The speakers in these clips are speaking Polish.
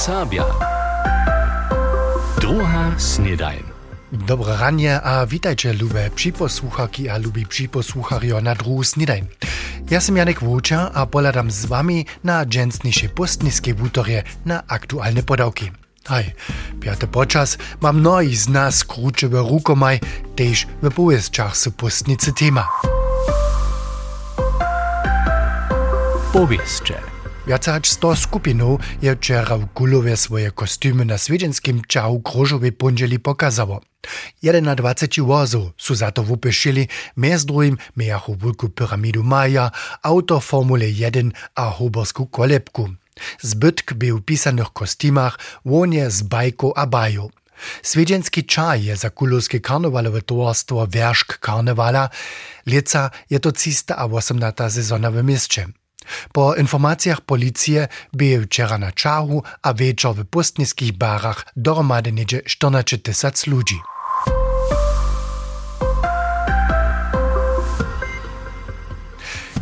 Sabja. Druga snedajn. Dobro ranje a witajcie lube przyposłuchaki a lubi przyposłuchario na drugi snidajn. Ja sam Janek Wójcia a poladam z wami na dżęsniejsze postniskie butorie na aktualne podałki. Hej, piaty podczas mam noi z nas krucze w rukomaj, też w powieszczach su postnicy tema. Powieście. Viacač 100 skupinov je včera v Kulove svoje kostymy na svedenskim čahu Kružovej ponželi pokazało. 21 wozów su za to wupyšili, mez drugim mejachu Wulku Pyramidu Maja, auto Formule 1 a Hoborsku kolebku. Zbytk był w pisanych kostymach, łonie z bajką a baju. Swiedzenski czaj je za kulowskie karnewalowe towarstwo Wierzch Karnewala. Lieca je to 318 sezona w mieście. Po informacjach policji były wczoraj na a wieczór w barach dohromady niedzie 14 tysiąc ludzi.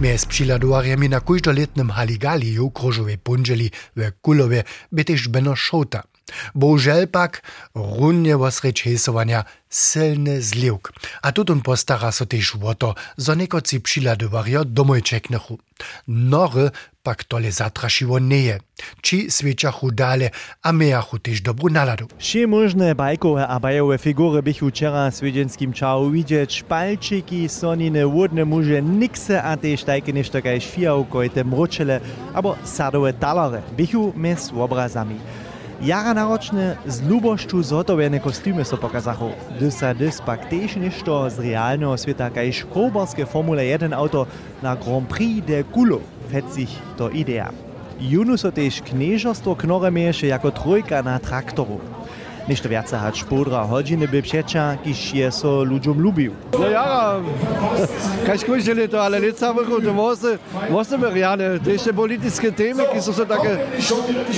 Mjez přiladovarjami na kujdoletnym haligaliju kružowej punželi w Kulowie by też beno. Bohužel pak runje osreč hesovanja silny zliwk. A tutun postara so też o to, zo nekoci přiladovarjo domoj čeknechu. Nory pak tole zatrašiło neje. Či dale a mejachu też dobru naladu. Vše možné bajkové a bajové figury bychu včera s wiedeńskim čau widzieć. Špalčiki, sonine, wodne muže, nikse a tež tajke nešto kaj šfiavkojte mročele, abo sadové talare bychu mes obrazami. Jara naročne z lubošću zhotowiene kostymy so pokazachu. Dysa dys pak tež nešto z realného sveta kajž hoborske Formule 1 auto na Grand Prix de Куло, Fett sich to idea. Junu so tež knieżostwo knoremieše jako trojka na traktoru. Nešto viac hač podra hodiny by přeča, kiž je so ľuďom lubił. No ja, kaj skušali to, ale nie całe to włosy, włosy meriane, te jeszcze polityczne temy, ki są so takie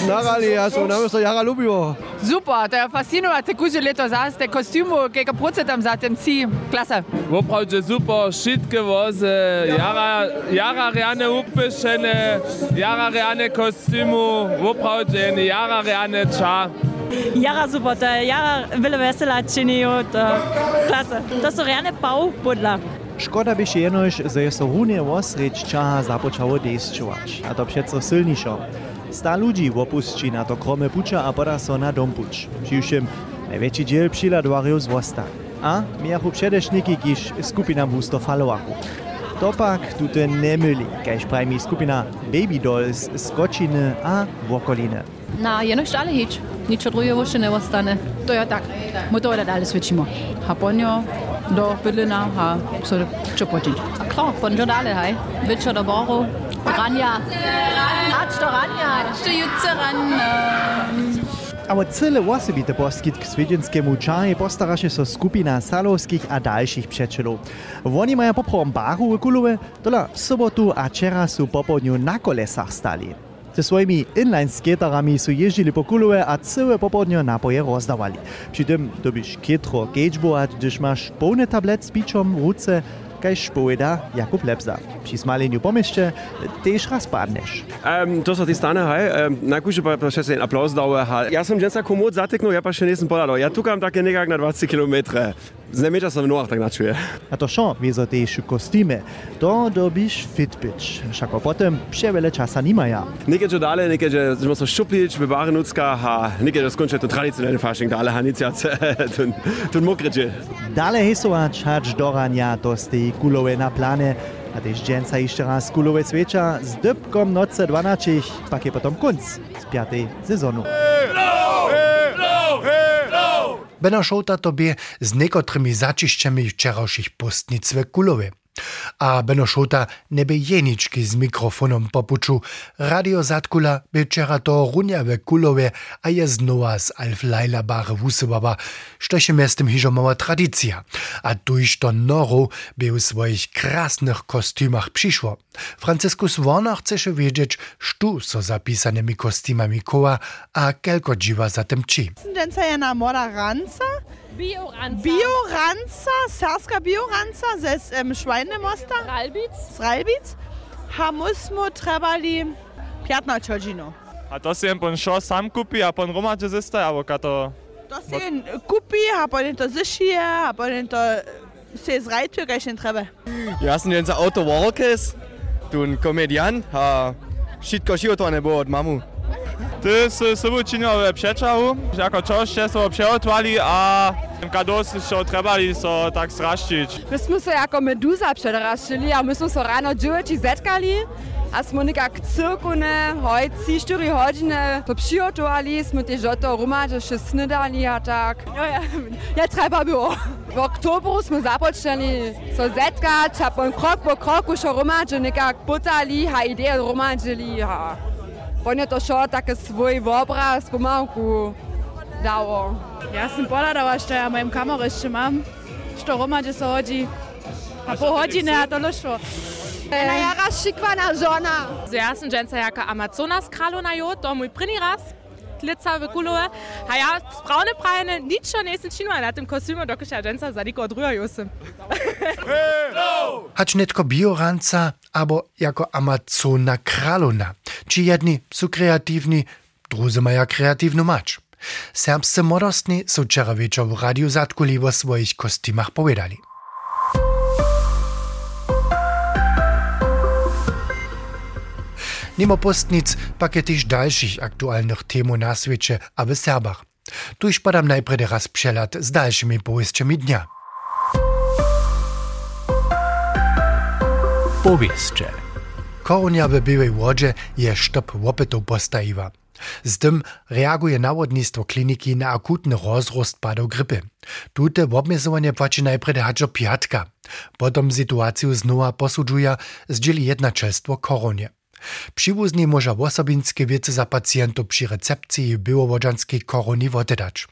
narali, a so nam so jara lubiło. Super, to je fascinujoče, kuže leto zase, te kostymu, kega procetam za tem si, klasa. Woprawdzie super, szybkie wozy, jara, jara reane upyszene, jara reane kostymu, woprawdzie jara reane cza. Jara sobota, Jara Vile Vesela činijo, eh, klasa. To so rejane pav podla. Škoda bi še enož, da je so hunje v osreč čaha započalo dejstvovač, a to přece silnišo. Sta v opuści na to krome puča a podá so na dom puč. Přišem najväčší do přiladvaril z vosta. A miachu jako předešníky, kiž skupinám husto falovachu. Topak tute nemyli, kež prajmi skupina Baby Dolls z Kočiny a Vokoliny. Na, jenom štále hič. Nič drugiego še ne ostane. To je tak. My to dalej svičimo. Ha ponjo do bydlina, ha so. A klar, ponjo dalej, haj. Večer do boru. Ranja. Ač do ranja. Ešte jutce ran. Ale cyle osobite poskyt k swiedzenskiemu čaje postaraše so skupina salovskich a dalších přečelov. Oni mają poprom baru w Kulowe, tola sobotu a včera su popodniu na kolesach stali. Ze swoimi inline-skaterami su jeździli po Kulowe a całe popodnie napoje rozdawali. Przy tym dobisz kietro gateboard, gdyż masz pełny tablet z piczom w ruce, kajż powiada Jakub Lepza. Przy smaleniu po mieście też raz padniesz. Um, to so ti stane, hej, um, najkujše pa, pa še se en aplauz dauje, ha. Ja sem dženca komod zateknul, ja pa še nisem podal. Ja tukam také nekak na 20 km. Z nemeča som v nohah tak načuje. A to šo, też kostymy, to dobisz fitbitch. Všako potem przewele czasa nimaja. Nekaj dale, nekaj že smo so šuplič, bebare nucka, ha, nekaj že skončuje to tradicionalne fašing, dale, ha, niciac, tun, tun mokreče. Dale hesować hacz dorania to z tej kulowe na plane, a też dżęca jeszcze raz kulowe swecza z dybkom noce 12, pak je potom kunc z piatej sezonu. Beno šouta tobie z niekotrymi začišćami včerajších postnic v Kulowie. A Beno Šouta nebe jenički z mikrofonom popuču. Radio Zatkula by včera to runja v Kulowie, a je znova z Alf Laila bare wusybaba, što się miastem hižo mała tradycja. A to Noro by w swoich krasnych kostymach przyszło. Franciskus Warner chce wiedzieć, sztu so zapisanymi kostymami koła, a kelko dziwa za tym ci. Dżęca je na moda ranca. Bioranza. Bioranza, serska Bioranza ze um, Schweinemosta. Ralbic. Z Ralbic. Ha musmo trebali 15 godzino. A to si jen pon šo sam kupi a pon romadže ziste, abo kato... To si kupi, a potem to zešije, a potem to se zrajtuje, kaj še treba. Ja sam jen za auto Walkes, tu un komedian, a šitko šivo to ne bo od mamu. Ty činil v přečahu, jako čo še so přehotvali a kado si šo trebali so tak straštiť. My jsme se jako meduza předraštili a my jsme se ráno džuveči zetkali a jsme nekak cirkune, hoj, 3-4 hodiny to přihotovali, jsme ty žoto rumadže še snedali a tak. Jo, ja, ja treba było. W oktobru jsme započali so zetkać, a pon krok po kroku šo rumadže nekak putali, ha ideje rumadžili, ha. On je to šo také svoj obraz pomalku dało. Ja sam pohľadala, što ja ešte mám. Što romadže sa hodí. A po hodine a to došlo. Ena jara šikvana žona. Ja sam dženca jaka Amazonas kraluna jo, to mój první raz. Tlica v kulove. A ja spravne prajene ničo nisem činila na tym kostiumu, dokud ja dženca za nikoho druhého sem. Hać netko bioranca, abo jako Amazona kraluna. Či jedni su kreativni, druzy maja kreativnu mać. Serbscy młodostni są wczoraj wieczór w Radiu Zatkuli o swoich powiedzieli. Mimo postnic pak je też dalszych aktualnych temu na świecie, a w Serbach. Tuż podam najpierw raz przelat z dalszymi powieściami dnia. Powieście. Koronia w Białej Łodzie je sztop łopetą postawiła. Z tym reaguje nawodnictwo kliniki na akutny rozrost padov grypy. Tute obmiezowanie płaci najpierw hadżo piatka. Potom sytuację znowa posudżuje zdzieli jednaczelstwo koronie. Przywózni może osobinskie wiece za pacjentów przy recepcji białowodżanskiej koroni wotedać.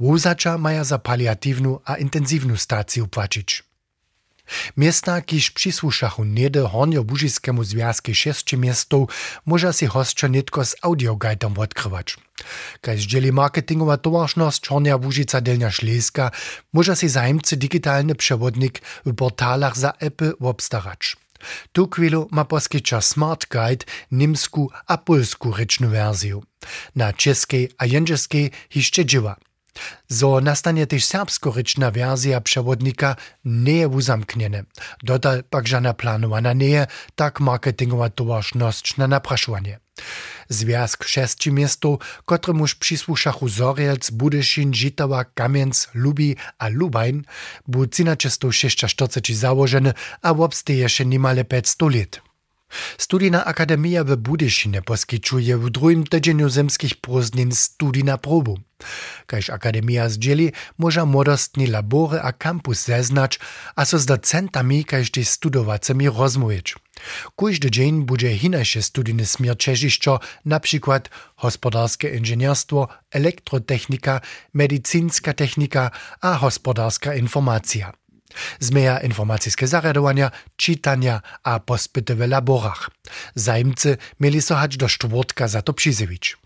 Wuzacza maja za paliatywną a intensywną stację płacić. Miesta, kiž přisłušachu niede Hornjo-Bužiskému związku šesće miestov, może si hostčo nitko z audiogajtom odkrywać. Kaj zdzieli marketingowa towarzność Hornja Bužica Delnia Šleska, może si zajemcy digitalny przewodnik w portalach za appy obstarać. Tu chwilu ma Smart Guide nimsku a polsku ryczną wersję. Na czeskiej a jędrzeskiej jeszcze dzieła. Zo nastanie też serbskoryczna wersja przewodnika nie je uzamkniene. Dodal pak żadna planowana nie tak marketingowa towarzność na napraszanie. Związk sześciu miastów, któremuż przysłuszachu Zorielc, Budyszin, Żitawa, Kamienc, Lubi a Lubajn, był 1946 założony, a obstaje się niemale 500 lat. Studijna akademia w Budyszynie poskiczuje w drugim tydzieniu zemskich prózdnin studij na probu. Kaž akademia zdzieli, może młodostni labory a kampus zeznać, a so z docentami kaž też studowacemi rozmówić. Każdy dzień będzie inaczej studijny smier Čežišćo, na przykład hospodarskie inżynierstwo, elektrotechnika, medycyńska technika a hospodarska informacja. Zmeja informacijske zarjadowania, czytania a pospyty w laborach. Zajmcy mieli so hać do czwartka za to przyzywić.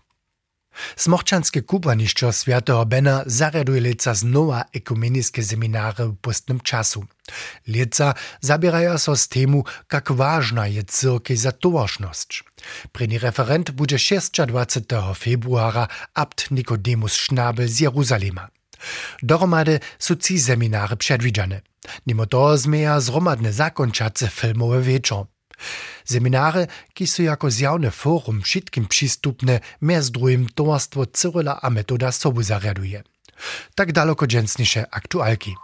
Smochčanske kubanišćo Svjatoho Bena zarjaduje leca znowa ekumeniskie seminary w pustnym czasu. Leca zabierają so z temu, jak ważna je cyrkej za. Preni referent będzie 26. februara abt Nikodemus Schnabel z Jeruzalema. Dohromady są ci seminary przedwidziane. Mimo to zmeja zromadne zakončace filmowe wieczor. Seminary, ki są jako zjawne forum wszystkim przystupne, między drugim towarstwo Cyryla a Metoda sobu zariaduje. Tak daleko dżęsniejsze aktualki.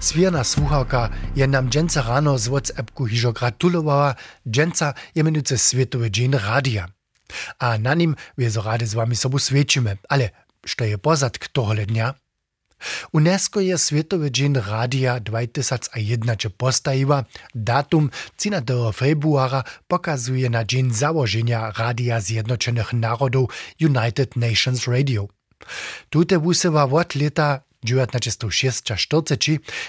Swierna słuchawka je nam dżęca rano z WhatsAppku hižo gratulowała, dżęca je minuce Światowy Dzień Radia. A na nim wiezo rady z wami sobu świecimy, ale što je pozadk tohle dnia? UNESCO je Svjetowy dzień Radia 2001 postawiła. Datum 13 februara pokazuje na dzień założenia Radia Zjednoczonych Narodów United Nations Radio. Tute wusywa od lata 1946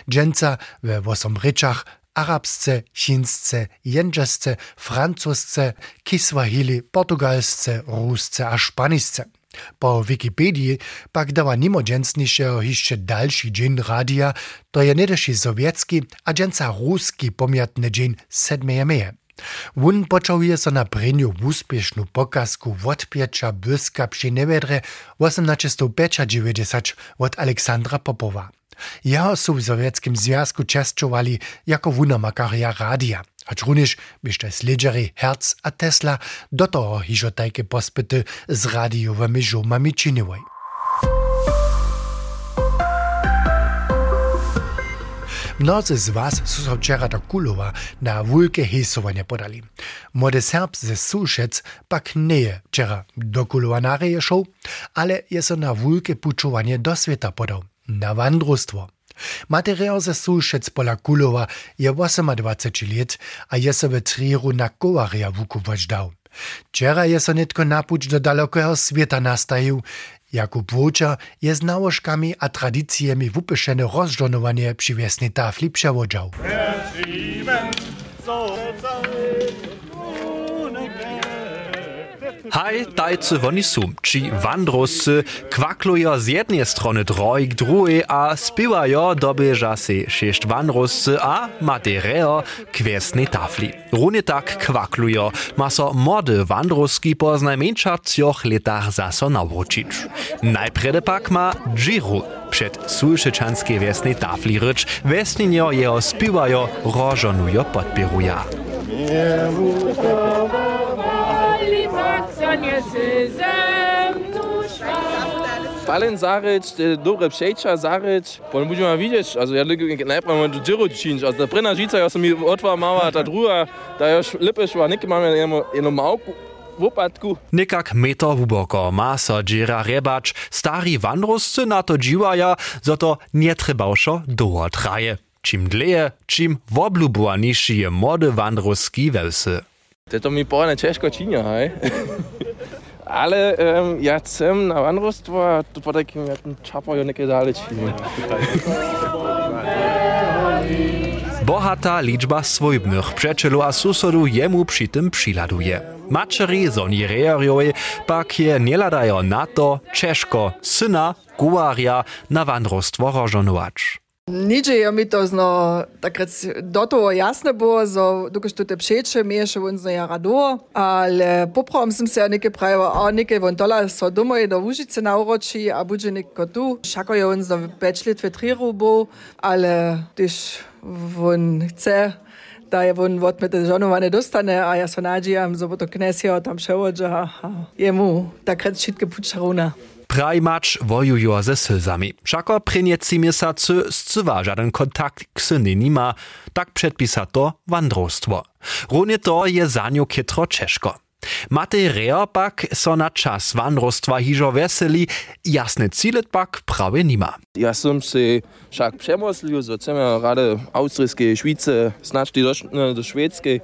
dżęca we osiem ryczach arabsce, chińsce, jędrzesce, francusce, kiswahili, portugalsce, rusce a szpanisce. Po Wikipedii pak dała nimodźensnišeho hišće další dzień radia, to je nedeši sowiecki a dženca ruski pomiatny dzień 7. meje. Wun poczałuje so na preniu úspiešnu pokazku wotpiecza byska przy nevedre 1890 od Aleksandra Popowa. Jeho sú v Sovietskim związku česťovali jako vunamakaria radia. Ač runiš byšte sledžeri Herz a Tesla do toho hižo tajke z radiowymi żumami činivaj. Mnozy z was včera do Kulova na wulke hesovanie podali. Młody Serb ze Sušec pak nie je do Kulova nareje šel, ale je so na wulke pučovanie do sveta podal. Na wandrostwo. Materiał ze Sušec pola Kulova je 28 let a je se v Trieru na Kovaria wukować dał. Wczera je so netko napuć do dalekého sveta nastajił, Jakub Wójcza je z nałożkami a tradycjami wypyszene rozżonowanie przy wiesnej tafli przewodział. Haj tajce oni sumči, vandrosce, kvaklujo z jedne strony troj k drugiej, a spiwajo dobieża se sześć vandrosce, a materieo kwesne tafli. Runie tak kwaklujo, maso mody vandroski po znajmniejsza trzech letach zaso nauczyć. Najprede pak ma dżiru, przed słyszyczanskie wiesnej tafli rycz, wesninio jeho spiwajo, rożonujo podpieruja. Yeah, Kazanje se zemnuša. Palen Zaric, dobra pšeča Zaric, pa ne budemo vidiš, also ja najprej imamo Džiro činč, also prena žica, ja sem mi otva mala, ta druga, da još lepe šva, nekaj imamo eno, eno malku, v upadku. Nekak meto vuboko maso džira rebač, stari vandrosci na to dživaja, zato nie trebavšo dlho traje. Čim dlje, čim v oblubu nižji je mode vandroski velse. To mi porne ciężko czynia, hej. Ale um, ja chcę na wandrostwo, a to potem ja ten czapał jo niekie dalej czynię. Bohata liczba swojbnych przeczelu a susodu jemu przy tym przyladuje. Maczeri zoni rearioje pak je nie ladają na to ciężko syna, guaria na wandrostwo rożonować. Nič je ja, mitožno, takrat do toho jasno bilo, so, dokaj to te všeče, mi je še vonzno je rado, ali popravom sem se ja nekaj pravila, a nekaj von dola so domov do Užice na uroči, a buče neko tu, šako je vonzno več let v Triru bo, ali tiš von chce, da je von od mete žonova ne dostane, a jaz so nađijam, zoboto knesijo ja, tam še ođa, jemu takrat šitke pučaruna. Prajmacz wojujo ze sylzami. Wszako prynieci miesiacy scywa żaden kontakt k syny nima, tak przedpisa to wandrostwo. Runie to je za nią kietro ciężko. Matej Rea pak so na czas wandrostwa hižo weseli, jasne cíle pak prawie nima. Ja som si však přemyslil, že chceme rade austrijské Švíce snažiti do, do švédskej.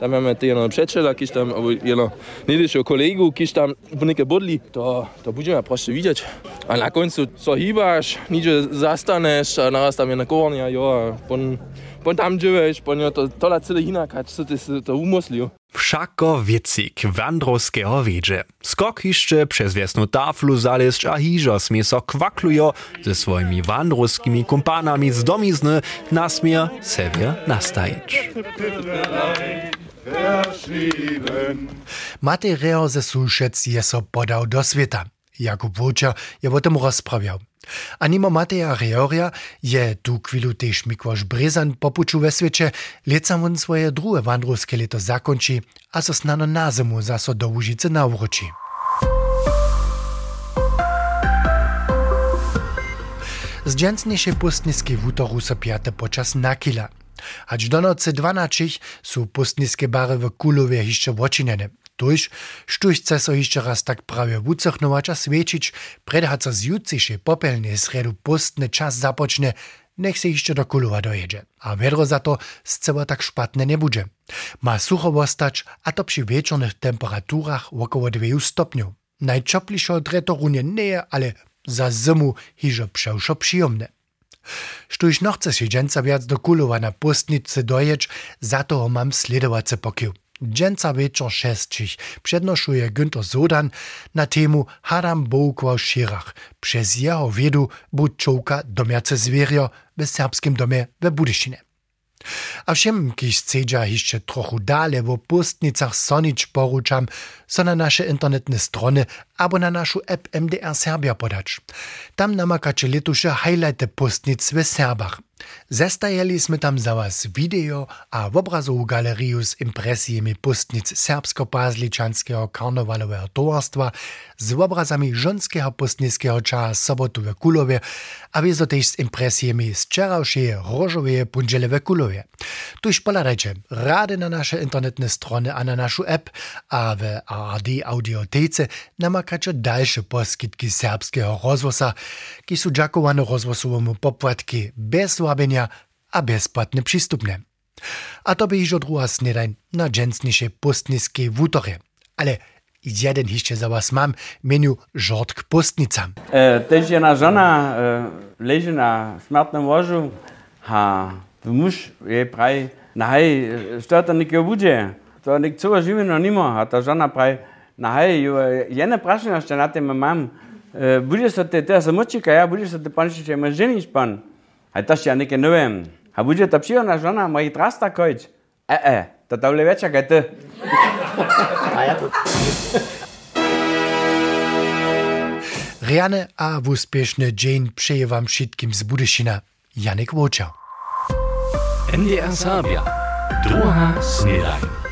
Tam máme ty jedno přečela, kiž tam, alebo jedno nejdyššieho kolegu, kiž tam bunike bodli. To, to budeme proste vidieť. A na koncu so hýbaš, nič a naraz tam je na kornia, jo, a pon, pon tam dživeš, pon jo to, tola celé inak, a si to umoslil. Wszako wiecik wandrowskiego wiedzie. Skok jeszcze przez wiesną taflu zaleść a hiżo smie so kwaklujo ze swoimi wandrowskimi kumpanami z domizny nasmier sobie nastajić. Matej Reo ze Sušec je so podał do sveta. Jakub Wójcza je o tym rozprawiał. A nimo Mateja Reoria je tu chwilu też Mikłasz Brezan popuczu we świecie, lecam on swoje drugie wandrowskie leto zakończy, a so snano na zimu zaso do Łużycy nawróci. Zdzięcniejsze pustniskie wutoru so piate počas nakila. Aż do nocy 12 są pustniskie bary w Kulowie jeszcze. Tuž, štuž chce so jeszcze raz tak prawie wucechnować a świecić, predhaca z jutrzejszej popelnej sredu pustny czas zapocznie, nech se jeszcze do Kulowa dojedzie. A wiadro za to zcela tak szpatne nie będzie. Ma sucho wostać, a to przy wieczornych temperaturach około 2 stopniów. Najczoplišo dre to runie nie, ale za zimu hižo przewszo przyjemne. Štuž noch chce się dżęca wiac do Kulowa na pustnicy dojeć, za to mam sledowace pokił. Dżęca wieczor šestčich přednošuje Günther Sodan na tému Hadam Boukwa w Širach. Przez jeho wiedu bu czołka domiace zwierio w serbskim domie we Budyšinie. A všem, kiž chcedža jeszcze trochu dale wo pustnicach sonič poručam, so na nasze internetne strony abo na app MDR Serbia podać. Tam namakacie letusze highlighty pustnic w Serbach. Zestajeliśmy tam za was video a obrazową galerię z impresjami pustnic serbsko-pazliczanskiego karnawalowego towarstwa z obrazami żonskiego pustnickiego cza sobotu w Kulowie, a wiezo też z impresjami z różowej pundziele w Kulowie. Tuż poladajcie rady na nasze internetne strony a na naszą app, a w ARD audiotece namakacie dalsze poskitki serbskiego rozwosa, ki są dżakowane rozwosowemu popłatki bez wabienia a bezpłatne przystupne. A to by iżo druga snedań na dżęsniejsze pustnickie wutory. Ale jeden jeszcze za was mam, menu Żortk Pustnica. E, też jedna żona e, leży na śmiertnym łożu, a mąż jej praj, na hej, što to nikie budzie, to nik całe żywie no nimo, a ta żona praj, na hej, jene prašenja jeszcze na tym mam, e, bude se te, te samočika, ja, bude se te panšiče, ma ženiš pan, a to neke ne vem. A bude ta przyjemna żona, moi trasta koć. E, e, to tam wiecie, jak ty. A ja to... Riane a wuspieszny dzień przeje wam wszystkim z Budyszina. Janek Łoczał. NDR Sabia. Druga Snedajn.